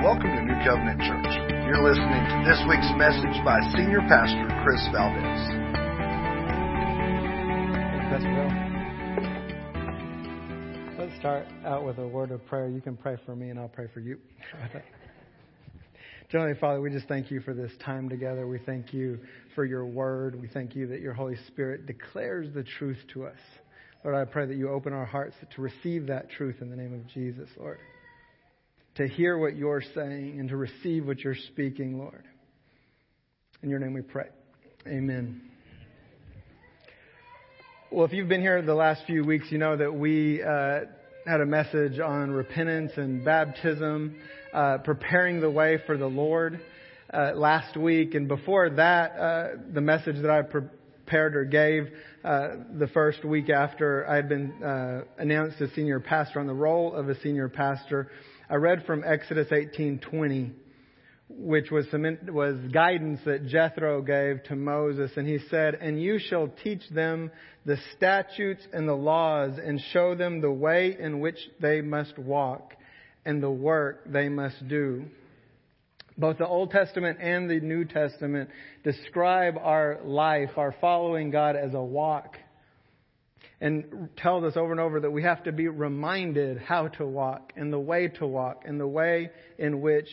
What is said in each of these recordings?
Welcome to New Covenant Church. You're listening to this week's message by Senior Pastor Chris Valdez. Let's start out with a word of prayer. You can pray for me and I'll pray for you. Generally, Father, we just thank you for this time together. We thank you for your word. We thank you that your Holy Spirit declares the truth to us. Lord, I pray that you open our hearts to receive that truth in the name of Jesus, Lord. To hear what you're saying and to receive what you're speaking, Lord. In your name we pray. Amen. Well, if you've been here the last few weeks, you know that we uh, had a message on repentance and baptism, uh, preparing the way for the Lord uh, last week. And before that, uh, the message that I prepared or gave uh, the first week after I had been uh, announced as senior pastor on the role of a senior pastor, I read from Exodus 18:20 which was, was guidance that Jethro gave to Moses. And he said, And you shall teach them the statutes and the laws, and show them the way in which they must walk, and the work they must do. Both the Old Testament and the New Testament describe our life, our following God, as a walk. And tells us over and over that we have to be reminded how to walk, and the way to walk, and the way in which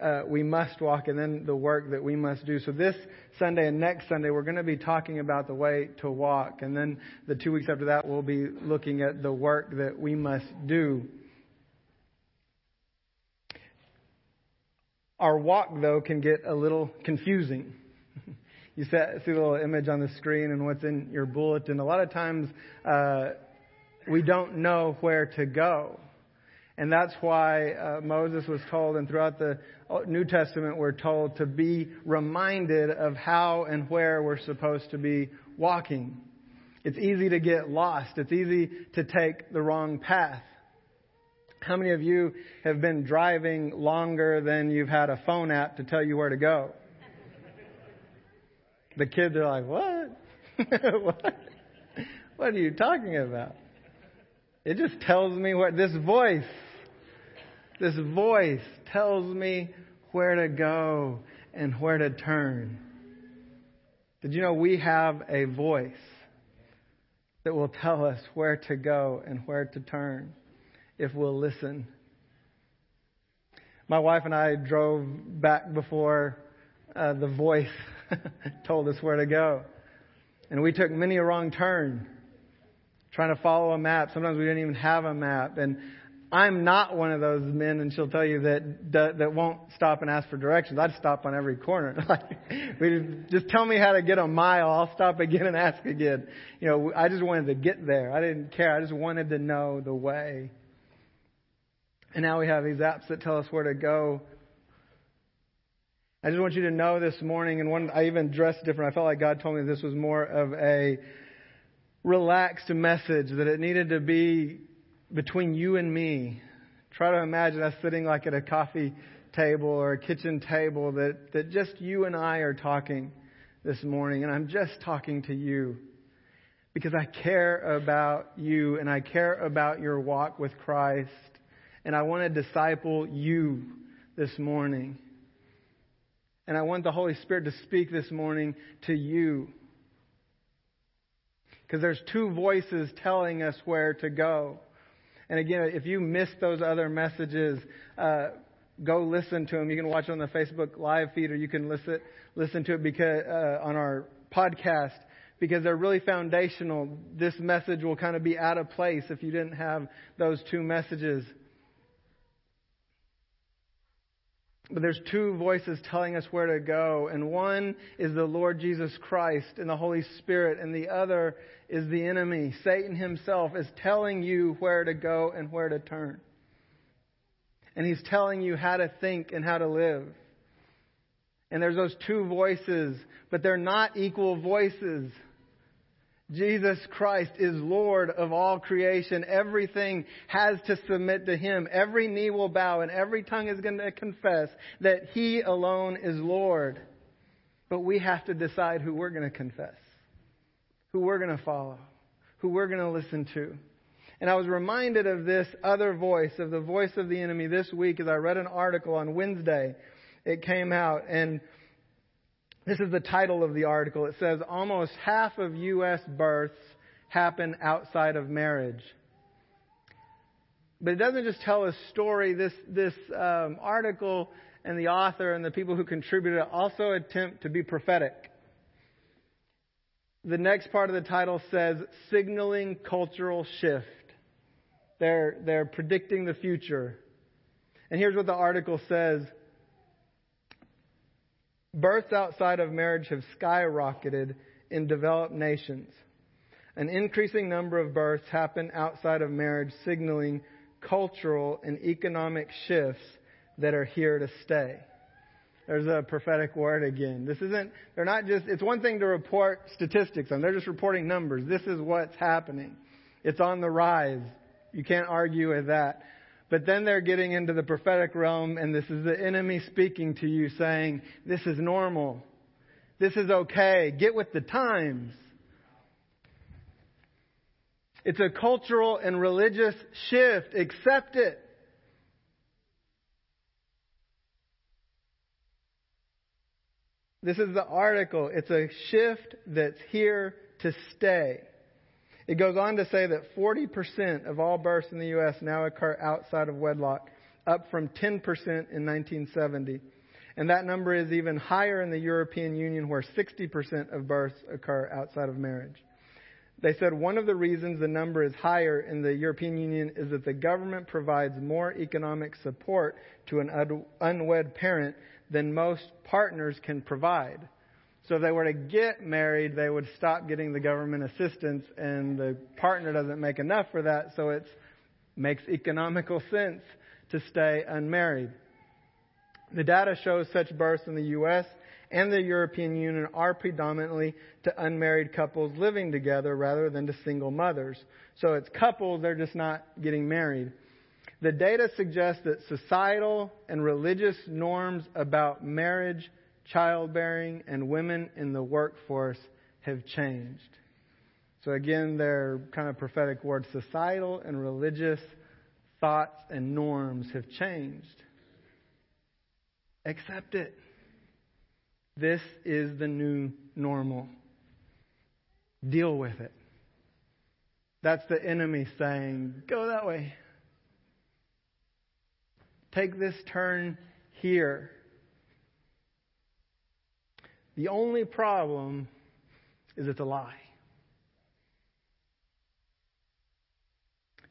uh, we must walk and then the work that we must do. So this Sunday and next Sunday, we're going to be talking about the way to walk. And then the two weeks after that, we'll be looking at the work that we must do. Our walk, though, can get a little confusing. You see the little image on the screen and what's in your bulletin. A lot of times, uh, we don't know where to go. And that's why uh, Moses was told, and throughout the New Testament, we're told to be reminded of how and where we're supposed to be walking. It's easy to get lost. It's easy to take the wrong path. How many of you have been driving longer than you've had a phone app to tell you where to go? The kids are like, what? what? What are you talking about? It just tells me what this voice this voice tells me where to go and where to turn. Did you know we have a voice that will tell us where to go and where to turn if we'll listen? My wife and I drove back before uh, the voice told us where to go. And we took many a wrong turn trying to follow a map. Sometimes we didn't even have a map. And I'm not one of those men, and she'll tell you that that, that won't stop and ask for directions. I'd stop on every corner. like, just tell me how to get a mile. I'll stop again and ask again. You know, I just wanted to get there. I didn't care. I just wanted to know the way. And now we have these apps that tell us where to go. I just want you to know this morning, and one I even dressed different. I felt like God told me this was more of a relaxed message that it needed to be between you and me. Try to imagine us sitting like at a coffee table or a kitchen table that, that just you and I are talking this morning, and I'm just talking to you because I care about you and I care about your walk with Christ, and I want to disciple you this morning. And I want the Holy Spirit to speak this morning to you. Because there's two voices telling us where to go. And again, if you missed those other messages, uh, go listen to them. You can watch on the Facebook live feed, or you can listen listen to it because uh, on our podcast because they're really foundational. This message will kind of be out of place if you didn't have those two messages. But there's two voices telling us where to go, and one is the Lord Jesus Christ and the Holy Spirit, and the other is the enemy. Satan himself is telling you where to go and where to turn. And he's telling you how to think and how to live. And there's those two voices, but they're not equal voices. Jesus Christ is Lord of all creation. Everything has to submit to Him. Every knee will bow and every tongue is going to confess that He alone is Lord. But we have to decide who we're going to confess, who we're going to follow, who we're going to listen to. And I was reminded of this other voice, of the voice of the enemy this week as I read an article on Wednesday. It came out and this is the title of the article. It says almost half of U.S. births happen outside of marriage. But it doesn't just tell a story. This, this um, article and the author and the people who contributed also attempt to be prophetic. The next part of the title says signaling cultural shift. They're, they're predicting the future. And here's what the article says. Births outside of marriage have skyrocketed in developed nations. An increasing number of births happen outside of marriage, signaling cultural and economic shifts that are here to stay. There's a prophetic word again. This isn't, they're not just, it's one thing to report statistics on, they're just reporting numbers. This is what's happening. It's on the rise. You can't argue with that. But then they're getting into the prophetic realm, and this is the enemy speaking to you saying, This is normal. This is okay. Get with the times. It's a cultural and religious shift. Accept it. This is the article. It's a shift that's here to stay. It goes on to say that 40% of all births in the U.S. now occur outside of wedlock, up from 10% in 1970. And that number is even higher in the European Union, where 60% of births occur outside of marriage. They said one of the reasons the number is higher in the European Union is that the government provides more economic support to an unwed parent than most partners can provide. So if they were to get married, they would stop getting the government assistance, and the partner doesn't make enough for that, so it makes economical sense to stay unmarried. The data shows such births in the U.S and the European Union are predominantly to unmarried couples living together rather than to single mothers. So it's couples, they're just not getting married. The data suggests that societal and religious norms about marriage, childbearing, and women in the workforce have changed. So again, they're kind of prophetic words. Societal and religious thoughts and norms have changed. Accept it. This is the new normal. Deal with it. That's the enemy saying, go that way. Take this turn here. The only problem is it's a lie.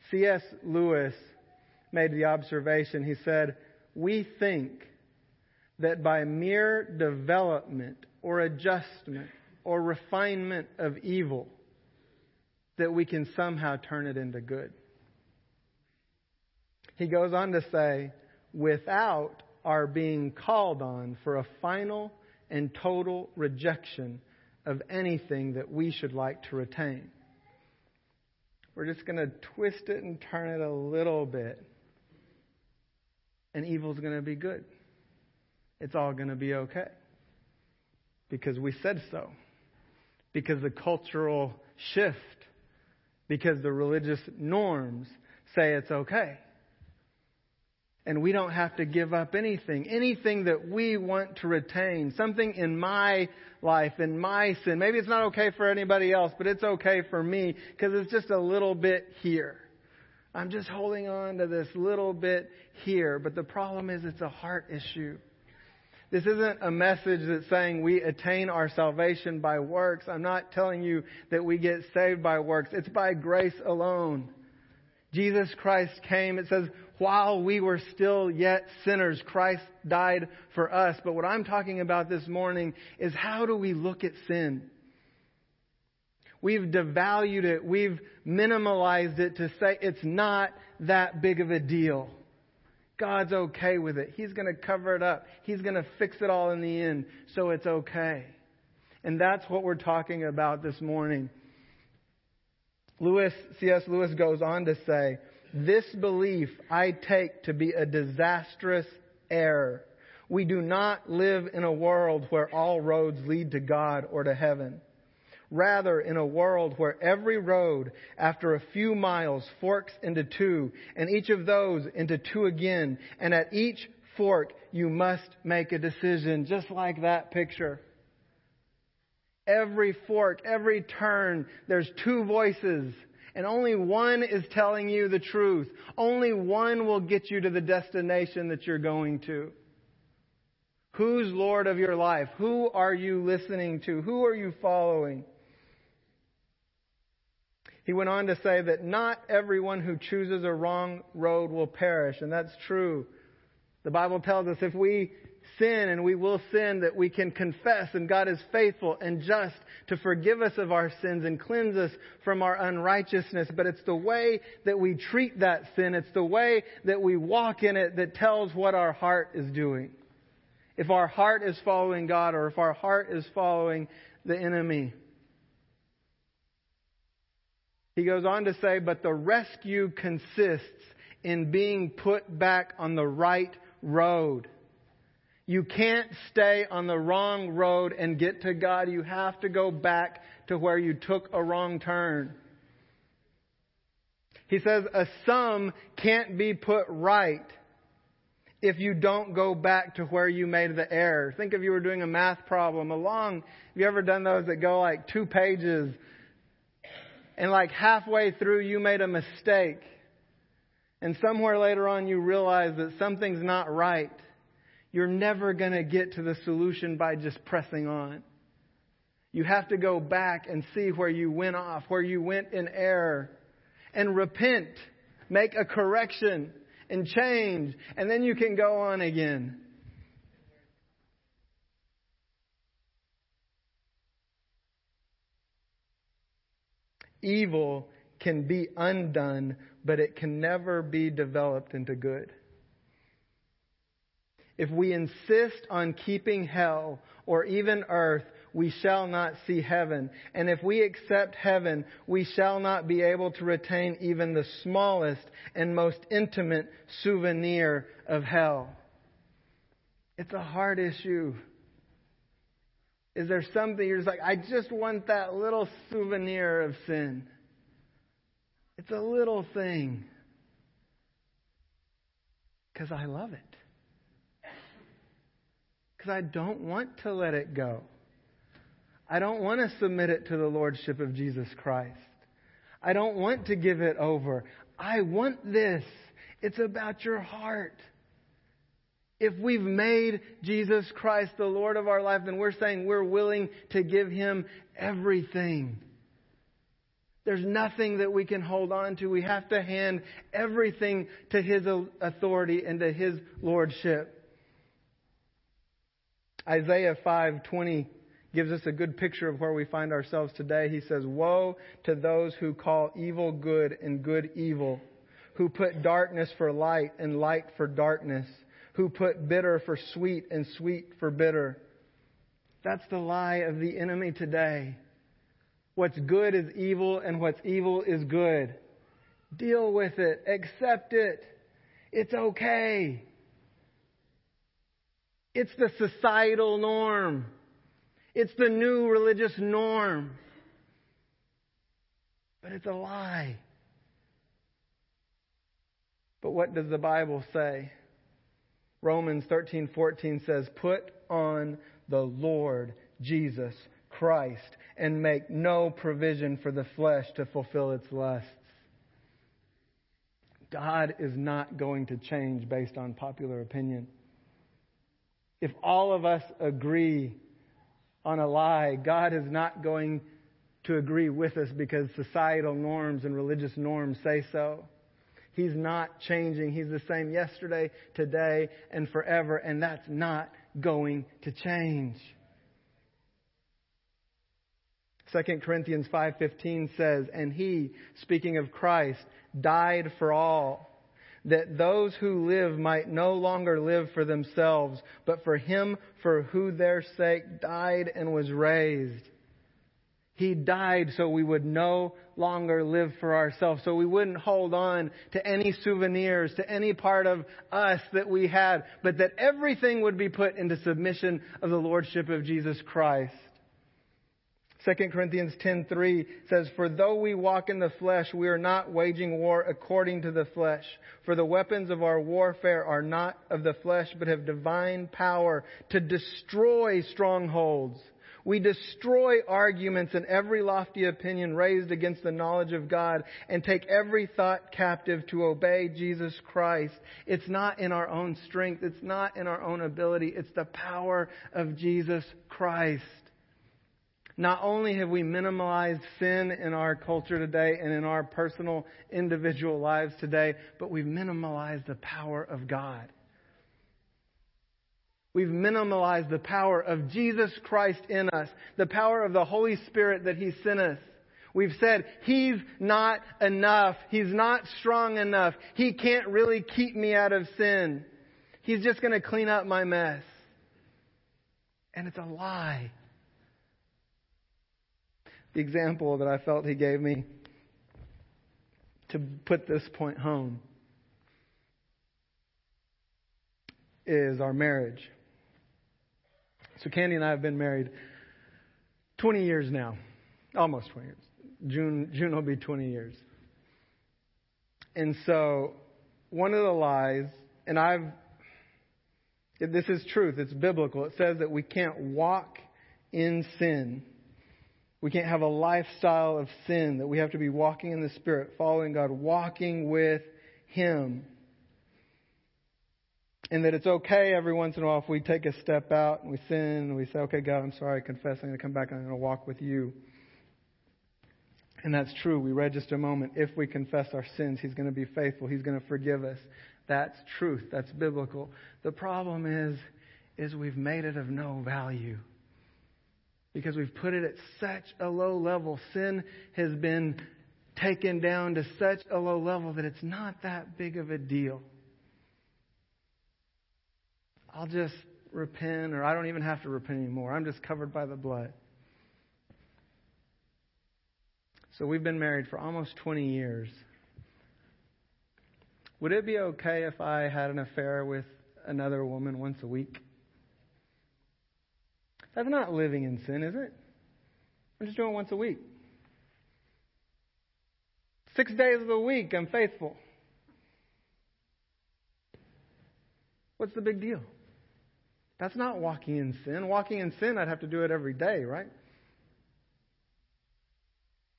C.S. Lewis made the observation. He said, We think that by mere development or adjustment or refinement of evil, that we can somehow turn it into good. He goes on to say, without our being called on for a final and total rejection of anything that we should like to retain. We're just going to twist it and turn it a little bit, and evil's going to be good it's all going to be okay. Because we said so. Because the cultural shift, because the religious norms say it's okay. And we don't have to give up anything, anything that we want to retain, something in my life, in my sin. Maybe it's not okay for anybody else, but it's okay for me because it's just a little bit here. I'm just holding on to this little bit here, but the problem is it's a heart issue. This isn't a message that's saying we attain our salvation by works. I'm not telling you that we get saved by works. It's by grace alone. Jesus Christ came, it says, while we were still yet sinners, Christ died for us. But what I'm talking about this morning is how do we look at sin? We've devalued it. We've minimalized it to say it's not that big of a deal. God's okay with it. He's going to cover it up. He's going to fix it all in the end, so it's okay. And that's what we're talking about this morning. Lewis, C.S. Lewis goes on to say, This belief I take to be a disastrous error. We do not live in a world where all roads lead to God or to heaven. Rather, in a world where every road, after a few miles, forks into two, and each of those into two again, and at each fork, you must make a decision, just like that picture. Every fork, every turn, there's two voices, and only one is telling you the truth. Only one will get you to the destination that you're going to. Who's Lord of your life? Who are you listening to? Who are you following? He went on to say that not everyone who chooses a wrong road will perish, and that's true. The Bible tells us if we sin and we will sin that we can confess and God is faithful and just to forgive us of our sins and cleanse us from our unrighteousness. But it's the way that we treat that sin, it's the way that we walk in it that tells what our heart is doing. If our heart is following God or if our heart is following the enemy. He goes on to say, but the rescue consists in being put back on the right road. You can't stay on the wrong road and get to God. You have to go back to where you took a wrong turn. He says a sum can't be put right if you don't go back to where you made the error. Think if you were doing a math problem along, have you ever done those that go like two pages and like halfway through you made a mistake. And somewhere later on you realize that something's not right. You're never going to get to the solution by just pressing on. You have to go back and see where you went off, where you went in error, and repent, make a correction, and change, and then you can go on again. Evil can be undone, but it can never be developed into good. If we insist on keeping hell or even earth, we shall not see heaven. And if we accept heaven, we shall not be able to retain even the smallest and most intimate souvenir of hell. It's a hard issue. Is there something you're just like, I just want that little souvenir of sin? It's a little thing. Because I love it. Because I don't want to let it go. I don't want to submit it to the Lordship of Jesus Christ. I don't want to give it over. I want this. It's about your heart. If we've made Jesus Christ the Lord of our life, then we're saying we're willing to give Him everything. There's nothing that we can hold on to. We have to hand everything to His authority and to His Lordship. Isaiah 5:20 gives us a good picture of where we find ourselves today. He says, "Woe to those who call evil good and good evil, who put darkness for light and light for darkness." who put bitter for sweet and sweet for bitter. That's the lie of the enemy today. What's good is evil and what's evil is good. Deal with it. Accept it. It's okay. It's the societal norm. It's the new religious norm. But it's a lie. But what does the Bible say? Romans 13:14 says, "Put on the Lord Jesus Christ and make no provision for the flesh to fulfill its lusts." God is not going to change based on popular opinion. If all of us agree on a lie, God is not going to agree with us because societal norms and religious norms say so. He's not changing. He's the same yesterday, today, and forever, and that's not going to change. 2 Corinthians 5:15 says, "And he, speaking of Christ, died for all, that those who live might no longer live for themselves, but for him for who their sake died and was raised." He died so we would no longer live for ourselves, so we wouldn't hold on to any souvenirs, to any part of us that we had, but that everything would be put into submission of the Lordship of Jesus Christ. 2 Corinthians 10:3 says, "For though we walk in the flesh, we are not waging war according to the flesh. For the weapons of our warfare are not of the flesh, but have divine power to destroy strongholds." We destroy arguments and every lofty opinion raised against the knowledge of God and take every thought captive to obey Jesus Christ. It's not in our own strength. It's not in our own ability. It's the power of Jesus Christ. Not only have we minimalized sin in our culture today and in our personal individual lives today, but we've minimalized the power of God. We've minimalized the power of Jesus Christ in us, the power of the Holy Spirit that He sent us. We've said, He's not enough. He's not strong enough. He can't really keep me out of sin. He's just going to clean up my mess. And it's a lie. The example that I felt He gave me to put this point home is our marriage. So Candy and I have been married 20 years now. Almost 20 years. June, June will be 20 years. And so one of the lies, and I've, this is truth, it's biblical. It says that we can't walk in sin. We can't have a lifestyle of sin, that we have to be walking in the Spirit, following God, walking with Him and that it's okay every once in a while if we take a step out and we sin and we say, okay, God, I'm sorry, I confess, I'm going to come back and I'm going to walk with you. And that's true. We read just a moment. If we confess our sins, He's going to be faithful. He's going to forgive us. That's truth. That's biblical. The problem is, is we've made it of no value. Because we've put it at such a low level. Sin has been taken down to such a low level that it's not that big of a deal. I'll just repent, or I don't even have to repent anymore. I'm just covered by the blood. So we've been married for almost 20 years. Would it be okay if I had an affair with another woman once a week? That's not living in sin, is it? I'm just doing it once a week. Six days of the week, I'm faithful. What's the big deal? That's not walking in sin. Walking in sin, I'd have to do it every day, right?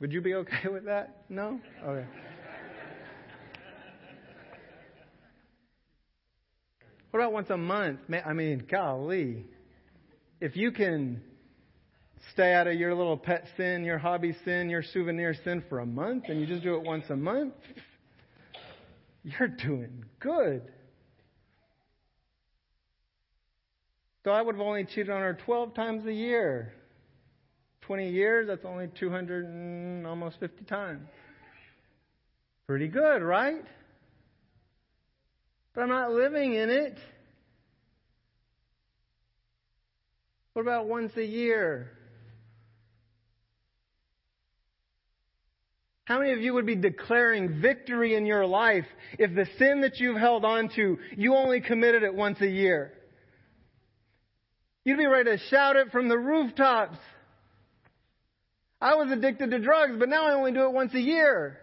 Would you be okay with that? No? Okay. What about once a month? I mean, golly. If you can stay out of your little pet sin, your hobby sin, your souvenir sin for a month, and you just do it once a month, you're doing good. So I would have only cheated on her 12 times a year. 20 years, that's only 200 and almost 50 times. Pretty good, right? But I'm not living in it. What about once a year? How many of you would be declaring victory in your life if the sin that you've held on to, you only committed it once a year? You'd be ready to shout it from the rooftops. I was addicted to drugs, but now I only do it once a year.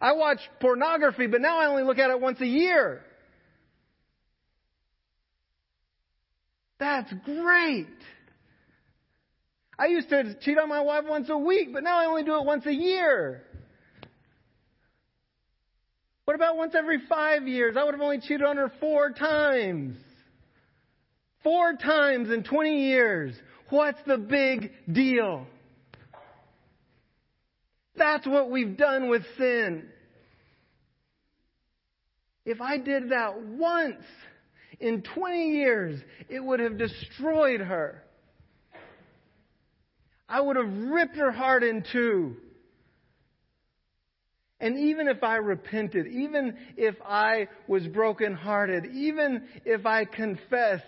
I watch pornography, but now I only look at it once a year. That's great. I used to cheat on my wife once a week, but now I only do it once a year. What about once every five years? I would have only cheated on her four times. Four times in 20 years. What's the big deal? That's what we've done with sin. If I did that once in 20 years, it would have destroyed her. I would have ripped her heart in two. And even if I repented, even if I was brokenhearted, even if I confessed,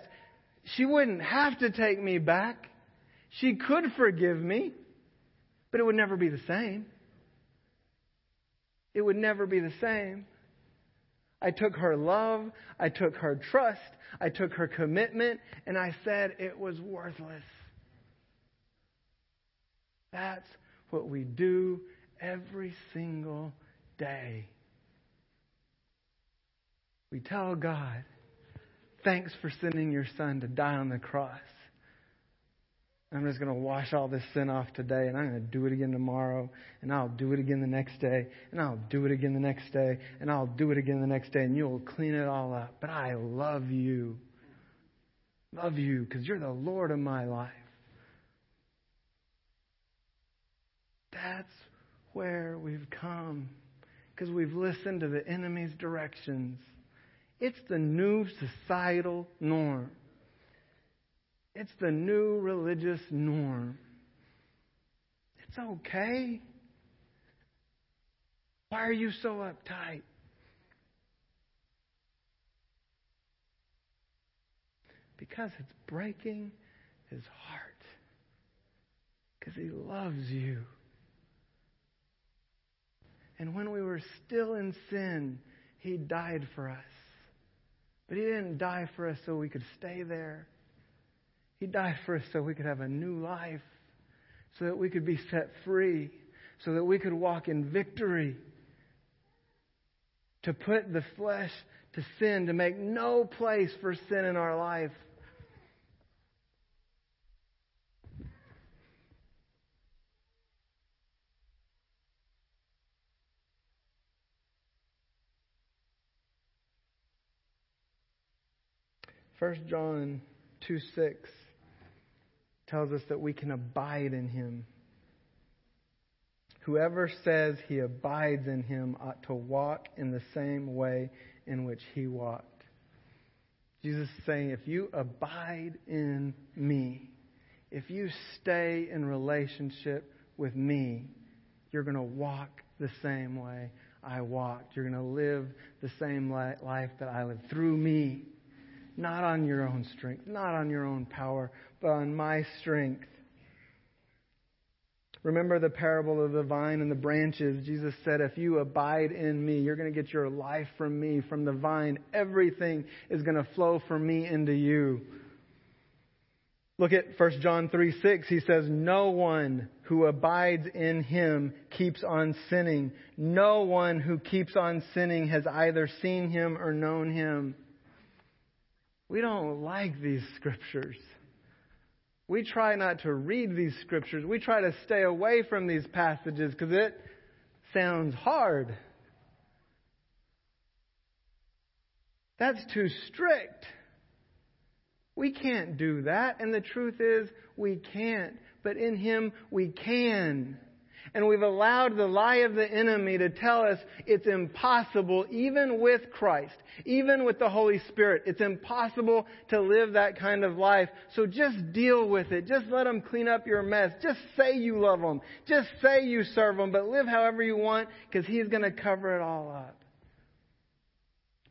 she wouldn't have to take me back. She could forgive me, but it would never be the same. It would never be the same. I took her love, I took her trust, I took her commitment, and I said it was worthless. That's what we do every single day. We tell God, thanks for sending your son to die on the cross. I'm just going to wash all this sin off today, and I'm going to do it again tomorrow, and I'll do it again the next day, and I'll do it again the next day, and I'll do it again the next day, and you'll clean it all up. But I love you. Love you because you're the Lord of my life. That's where we've come because we've listened to the enemy's directions. It's the new societal norm. It's the new religious norm. It's okay. Why are you so uptight? Because it's breaking his heart. Because he loves you. And when we were still in sin, he died for us. But he didn't die for us so we could stay there. He died for us so we could have a new life, so that we could be set free, so that we could walk in victory. To put the flesh to sin, to make no place for sin in our life. First John 2 6 tells us that we can abide in him. Whoever says he abides in him ought to walk in the same way in which he walked. Jesus is saying, if you abide in me, if you stay in relationship with me, you're going to walk the same way I walked. You're going to live the same life that I lived through me. Not on your own strength, not on your own power, but on my strength. Remember the parable of the vine and the branches. Jesus said, If you abide in me, you're going to get your life from me, from the vine. Everything is going to flow from me into you. Look at 1 John 3 6. He says, No one who abides in him keeps on sinning. No one who keeps on sinning has either seen him or known him. We don't like these scriptures. We try not to read these scriptures. We try to stay away from these passages because it sounds hard. That's too strict. We can't do that. And the truth is, we can't. But in Him, we can. And we've allowed the lie of the enemy to tell us it's impossible, even with Christ, even with the Holy Spirit. It's impossible to live that kind of life. So just deal with it. Just let them clean up your mess. Just say you love them. Just say you serve them, but live however you want because He's going to cover it all up.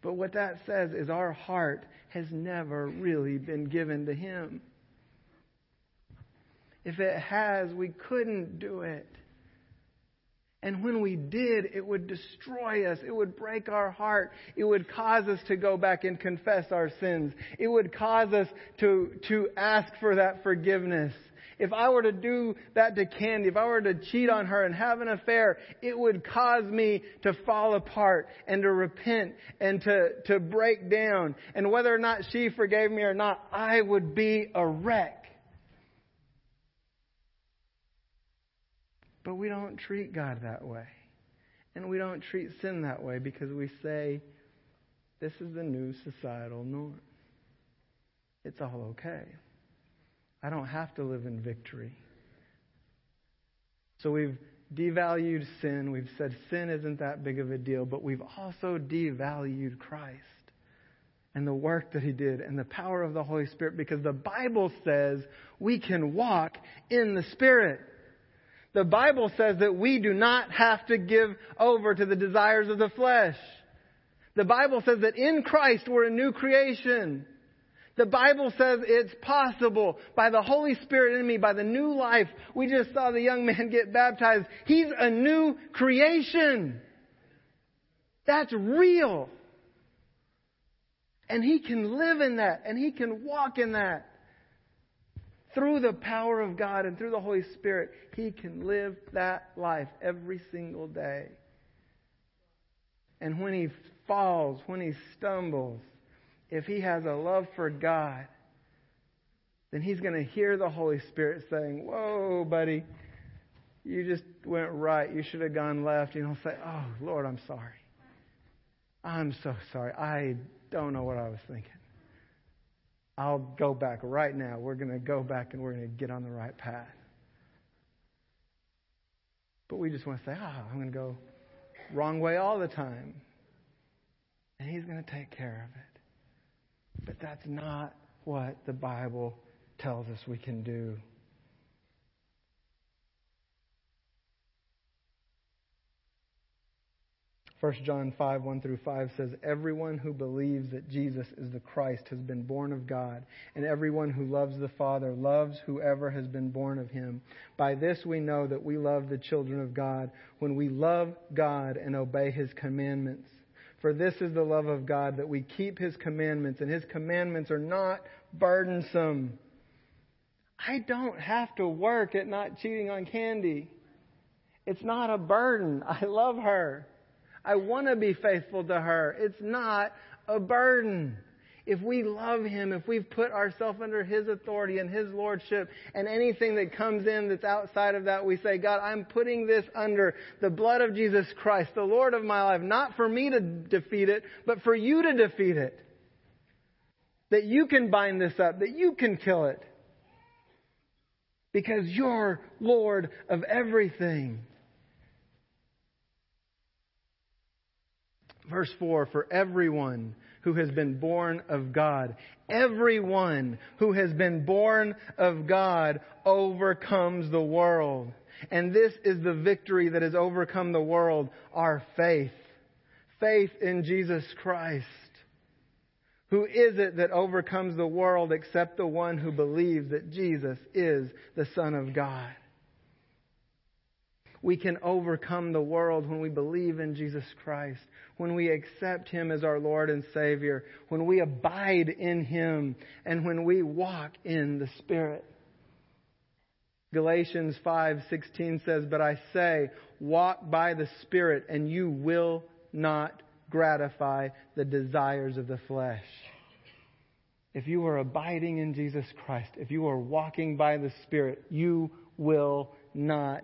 But what that says is our heart has never really been given to Him. If it has, we couldn't do it. And when we did, it would destroy us. It would break our heart. It would cause us to go back and confess our sins. It would cause us to, to ask for that forgiveness. If I were to do that to Candy, if I were to cheat on her and have an affair, it would cause me to fall apart and to repent and to, to break down. And whether or not she forgave me or not, I would be a wreck. But we don't treat God that way. And we don't treat sin that way because we say, this is the new societal norm. It's all okay. I don't have to live in victory. So we've devalued sin. We've said sin isn't that big of a deal, but we've also devalued Christ and the work that he did and the power of the Holy Spirit because the Bible says we can walk in the Spirit. The Bible says that we do not have to give over to the desires of the flesh. The Bible says that in Christ we're a new creation. The Bible says it's possible by the Holy Spirit in me, by the new life. We just saw the young man get baptized. He's a new creation. That's real. And He can live in that and He can walk in that. Through the power of God and through the Holy Spirit, He can live that life every single day. And when He falls, when He stumbles, if He has a love for God, then He's going to hear the Holy Spirit saying, Whoa, buddy, you just went right. You should have gone left. You know, say, Oh, Lord, I'm sorry. I'm so sorry. I don't know what I was thinking. I'll go back right now. We're going to go back and we're going to get on the right path. But we just want to say, ah, I'm going to go wrong way all the time. And he's going to take care of it. But that's not what the Bible tells us we can do. 1 John 5, 1 through 5 says, Everyone who believes that Jesus is the Christ has been born of God, and everyone who loves the Father loves whoever has been born of him. By this we know that we love the children of God, when we love God and obey his commandments. For this is the love of God, that we keep his commandments, and his commandments are not burdensome. I don't have to work at not cheating on candy. It's not a burden. I love her. I want to be faithful to her. It's not a burden. If we love Him, if we've put ourselves under His authority and His Lordship, and anything that comes in that's outside of that, we say, God, I'm putting this under the blood of Jesus Christ, the Lord of my life, not for me to defeat it, but for you to defeat it. That you can bind this up, that you can kill it. Because you're Lord of everything. Verse 4 For everyone who has been born of God, everyone who has been born of God overcomes the world. And this is the victory that has overcome the world our faith. Faith in Jesus Christ. Who is it that overcomes the world except the one who believes that Jesus is the Son of God? We can overcome the world when we believe in Jesus Christ, when we accept Him as our Lord and Savior, when we abide in Him, and when we walk in the Spirit. Galatians 5:16 says, "But I say, walk by the Spirit, and you will not gratify the desires of the flesh." If you are abiding in Jesus Christ, if you are walking by the Spirit, you will not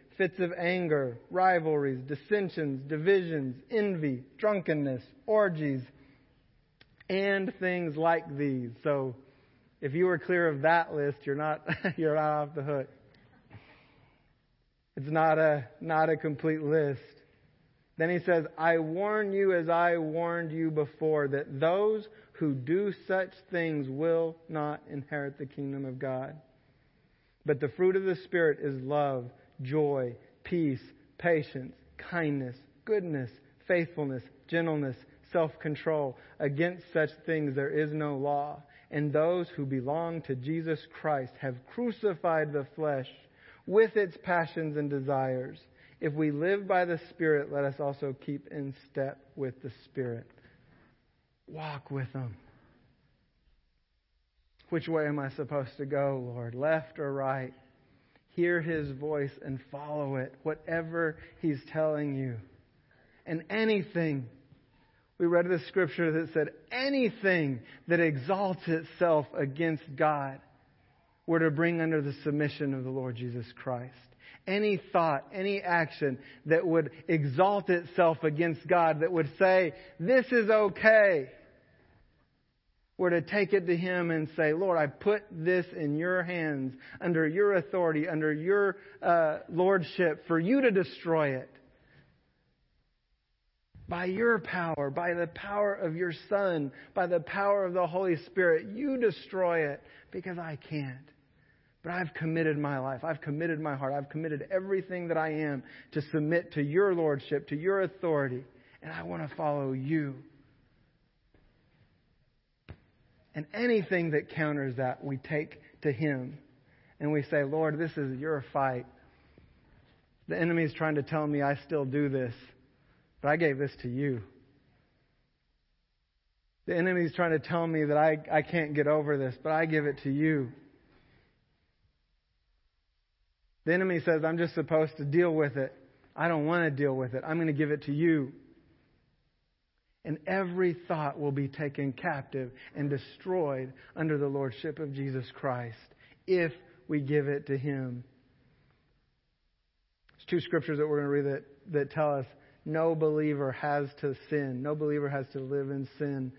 fits of anger, rivalries, dissensions, divisions, envy, drunkenness, orgies, and things like these. So, if you were clear of that list, you're not you're not off the hook. It's not a not a complete list. Then he says, I warn you as I warned you before that those who do such things will not inherit the kingdom of God. But the fruit of the Spirit is love, joy, peace, patience, kindness, goodness, faithfulness, gentleness, self control. Against such things there is no law. And those who belong to Jesus Christ have crucified the flesh with its passions and desires. If we live by the Spirit, let us also keep in step with the Spirit. Walk with them. Which way am I supposed to go, Lord? Left or right? Hear his voice and follow it, whatever he's telling you. And anything, we read the scripture that said, anything that exalts itself against God, we're to bring under the submission of the Lord Jesus Christ. Any thought, any action that would exalt itself against God, that would say, this is okay were to take it to Him and say, Lord, I put this in your hands, under your authority, under your uh, lordship, for you to destroy it, by your power, by the power of your Son, by the power of the Holy Spirit. You destroy it because I can't. But I've committed my life. I've committed my heart. I've committed everything that I am to submit to your lordship, to your authority. And I want to follow you. And anything that counters that, we take to Him. And we say, Lord, this is your fight. The enemy is trying to tell me I still do this, but I gave this to you. The enemy is trying to tell me that I, I can't get over this, but I give it to you. The enemy says, I'm just supposed to deal with it. I don't want to deal with it. I'm going to give it to you. And every thought will be taken captive and destroyed under the lordship of Jesus Christ if we give it to Him. There's two scriptures that we're going to read that, that tell us no believer has to sin. No believer has to live in sin.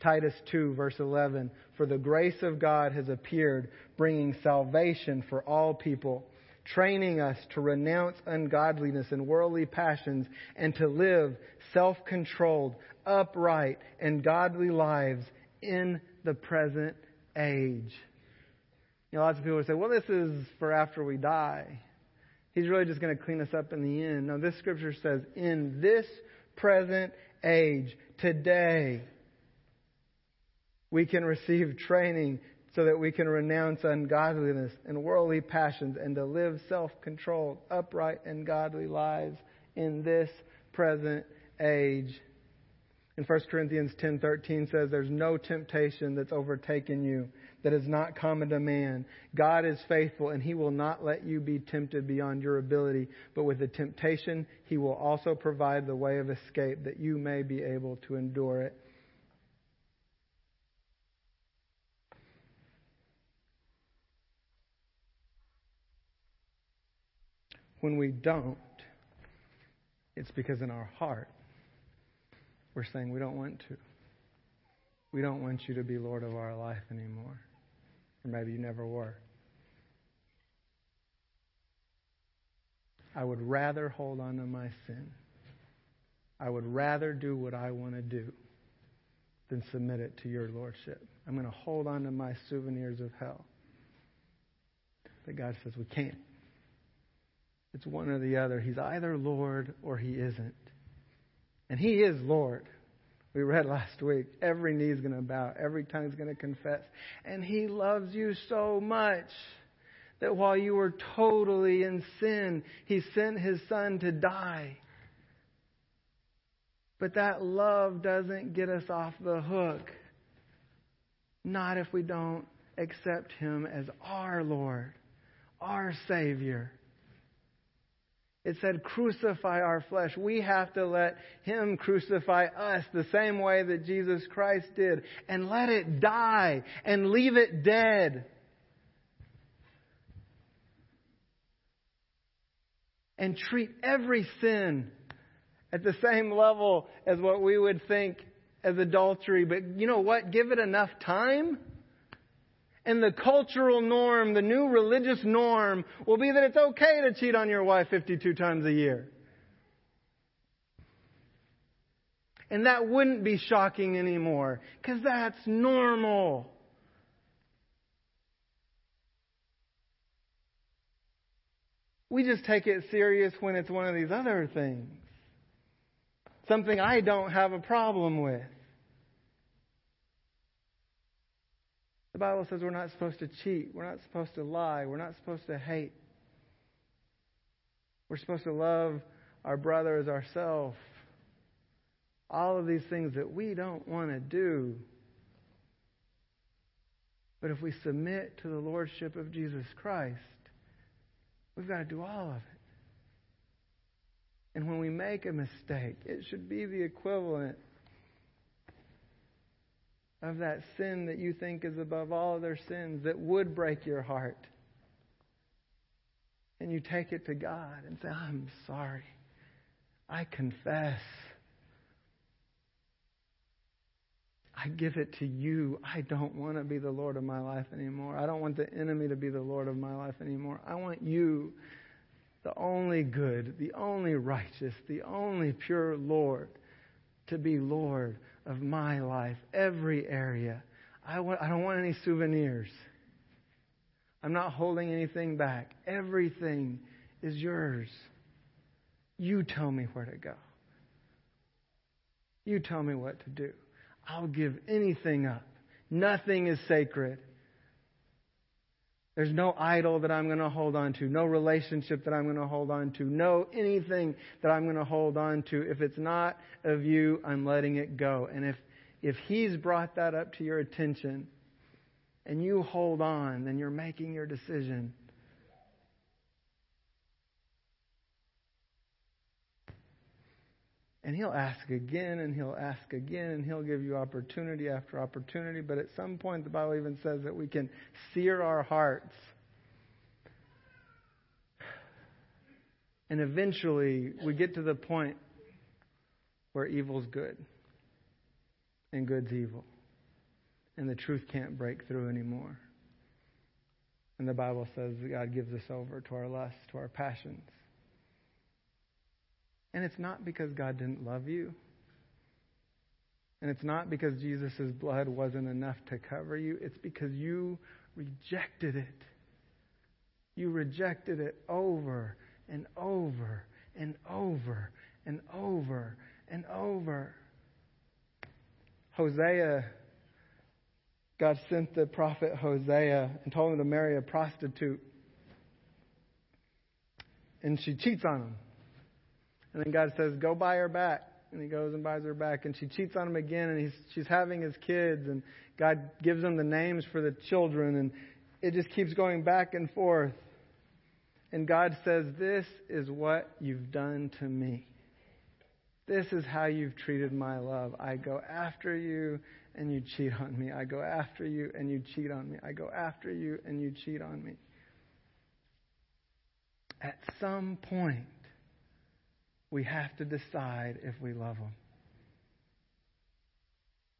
Titus 2, verse 11. For the grace of God has appeared, bringing salvation for all people training us to renounce ungodliness and worldly passions and to live self controlled, upright, and godly lives in the present age. You know, lots of people say, well, this is for after we die. He's really just going to clean us up in the end. No, this scripture says, in this present age, today, we can receive training so that we can renounce ungodliness and worldly passions and to live self-controlled, upright and godly lives in this present age. In 1 Corinthians 10:13 says there's no temptation that's overtaken you that is not common to man. God is faithful and he will not let you be tempted beyond your ability, but with the temptation he will also provide the way of escape that you may be able to endure it. When we don't, it's because in our heart, we're saying we don't want to. We don't want you to be Lord of our life anymore. Or maybe you never were. I would rather hold on to my sin. I would rather do what I want to do than submit it to your lordship. I'm going to hold on to my souvenirs of hell. But God says we can't. It's one or the other. He's either Lord or he isn't. And he is Lord. We read last week every knee is going to bow, every tongue is going to confess. And he loves you so much that while you were totally in sin, he sent his son to die. But that love doesn't get us off the hook. Not if we don't accept him as our Lord, our Savior. It said, crucify our flesh. We have to let Him crucify us the same way that Jesus Christ did and let it die and leave it dead. And treat every sin at the same level as what we would think as adultery. But you know what? Give it enough time and the cultural norm, the new religious norm, will be that it's okay to cheat on your wife 52 times a year. And that wouldn't be shocking anymore, because that's normal. We just take it serious when it's one of these other things. Something I don't have a problem with. The Bible says we're not supposed to cheat. We're not supposed to lie. We're not supposed to hate. We're supposed to love our brother as ourselves. All of these things that we don't want to do. But if we submit to the Lordship of Jesus Christ, we've got to do all of it. And when we make a mistake, it should be the equivalent of that sin that you think is above all other sins that would break your heart. And you take it to God and say, I'm sorry. I confess. I give it to you. I don't want to be the Lord of my life anymore. I don't want the enemy to be the Lord of my life anymore. I want you, the only good, the only righteous, the only pure Lord, to be Lord of my life, every area. I, want, I don't want any souvenirs. I'm not holding anything back. Everything is yours. You tell me where to go. You tell me what to do. I'll give anything up. Nothing is sacred. There's no idol that I'm going to hold on to, no relationship that I'm going to hold on to, no anything that I'm going to hold on to. If it's not of you, I'm letting it go. And if, if He's brought that up to your attention and you hold on, then you're making your decision. And he'll ask again and he'll ask again and he'll give you opportunity after opportunity. But at some point, the Bible even says that we can sear our hearts. And eventually, we get to the point where evil's good and good's evil. And the truth can't break through anymore. And the Bible says that God gives us over to our lusts, to our passions. And it's not because God didn't love you. And it's not because Jesus' blood wasn't enough to cover you. It's because you rejected it. You rejected it over and over and over and over and over. Hosea, God sent the prophet Hosea and told him to marry a prostitute. And she cheats on him. And then God says, Go buy her back. And he goes and buys her back. And she cheats on him again. And he's, she's having his kids. And God gives him the names for the children. And it just keeps going back and forth. And God says, This is what you've done to me. This is how you've treated my love. I go after you and you cheat on me. I go after you and you cheat on me. I go after you and you cheat on me. At some point, we have to decide if we love Him.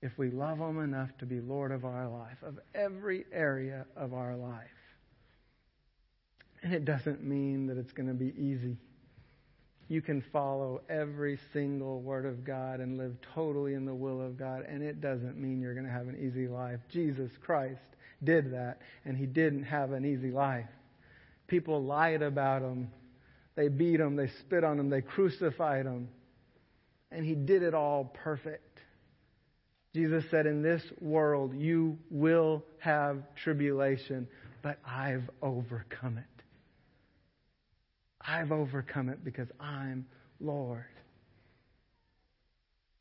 If we love Him enough to be Lord of our life, of every area of our life. And it doesn't mean that it's going to be easy. You can follow every single word of God and live totally in the will of God, and it doesn't mean you're going to have an easy life. Jesus Christ did that, and He didn't have an easy life. People lied about Him they beat him, they spit on him, they crucified him. And he did it all perfect. Jesus said, In this world you will have tribulation, but I've overcome it. I've overcome it because I'm Lord.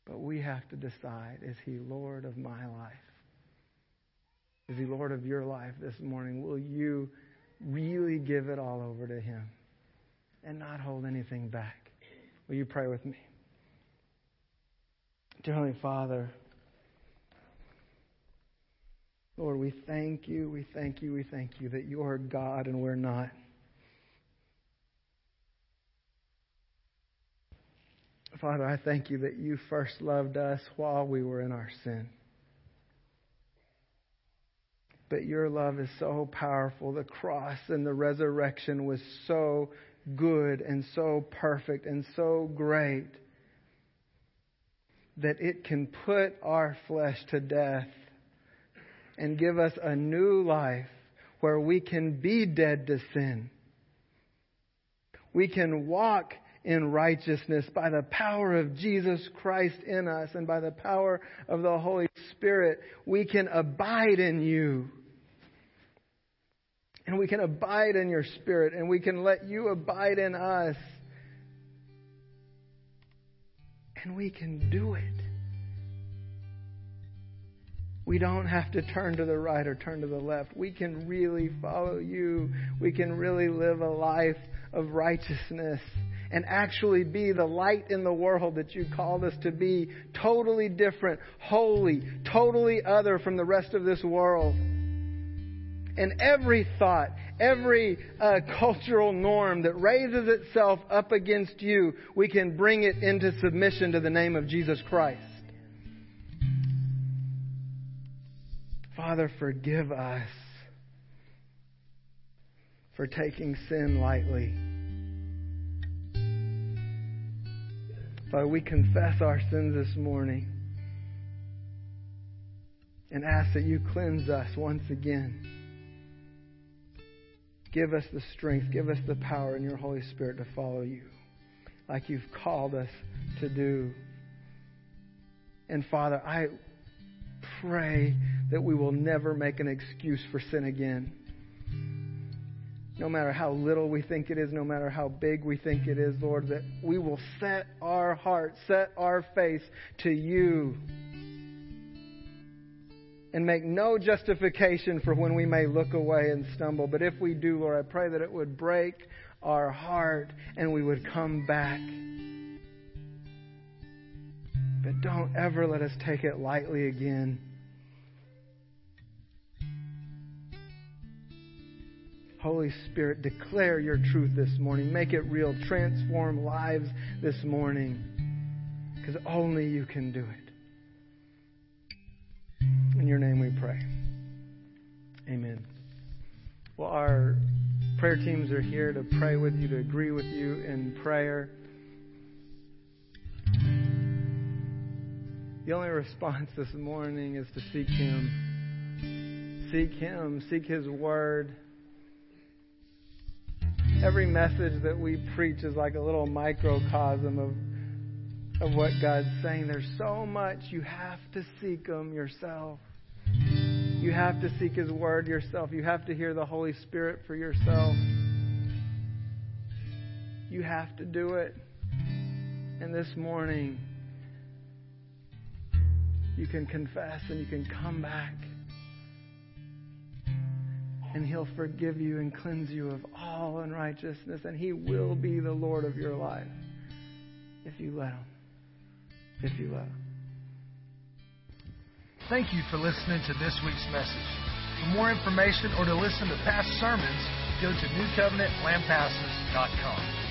But we have to decide is he Lord of my life? Is he Lord of your life this morning? Will you really give it all over to him? And not hold anything back. Will you pray with me? Dear Heavenly Father, Lord, we thank you, we thank you, we thank you that you are God and we're not. Father, I thank you that you first loved us while we were in our sin. But your love is so powerful. The cross and the resurrection was so good and so perfect and so great that it can put our flesh to death and give us a new life where we can be dead to sin. We can walk in righteousness by the power of Jesus Christ in us and by the power of the Holy Spirit. We can abide in you. And we can abide in your spirit and we can let you abide in us. And we can do it. We don't have to turn to the right or turn to the left. We can really follow you. We can really live a life of righteousness and actually be the light in the world that you called us to be. Totally different, holy, totally other from the rest of this world. And every thought, every uh, cultural norm that raises itself up against you, we can bring it into submission to the name of Jesus Christ. Father, forgive us for taking sin lightly. Father, we confess our sins this morning and ask that you cleanse us once again. Give us the strength, give us the power in your Holy Spirit to follow you like you've called us to do. And Father, I pray that we will never make an excuse for sin again no matter how little we think it is, no matter how big we think it is, Lord, that we will set our heart, set our face to you and make no justification for when we may look away and stumble. But if we do, Lord, I pray that it would break our heart and we would come back. But don't ever let us take it lightly again. Holy Spirit, declare your truth this morning. Make it real. Transform lives this morning. Because only you can do it. In your name we pray. Amen. Well, our prayer teams are here to pray with you, to agree with you in prayer. The only response this morning is to seek Him. Seek Him. Seek His Word every message that we preach is like a little microcosm of of what God's saying. There's so much you have to seek Him yourself. You have to seek His Word yourself. You have to hear the Holy Spirit for yourself. You have to do it. And this morning, you can confess and you can come back and He'll forgive you and cleanse you of all unrighteousness, and He will be the Lord of your life if you let Him. If you let Him. Thank you for listening to this week's message. For more information or to listen to past sermons, go to newcovenantlampasas.com.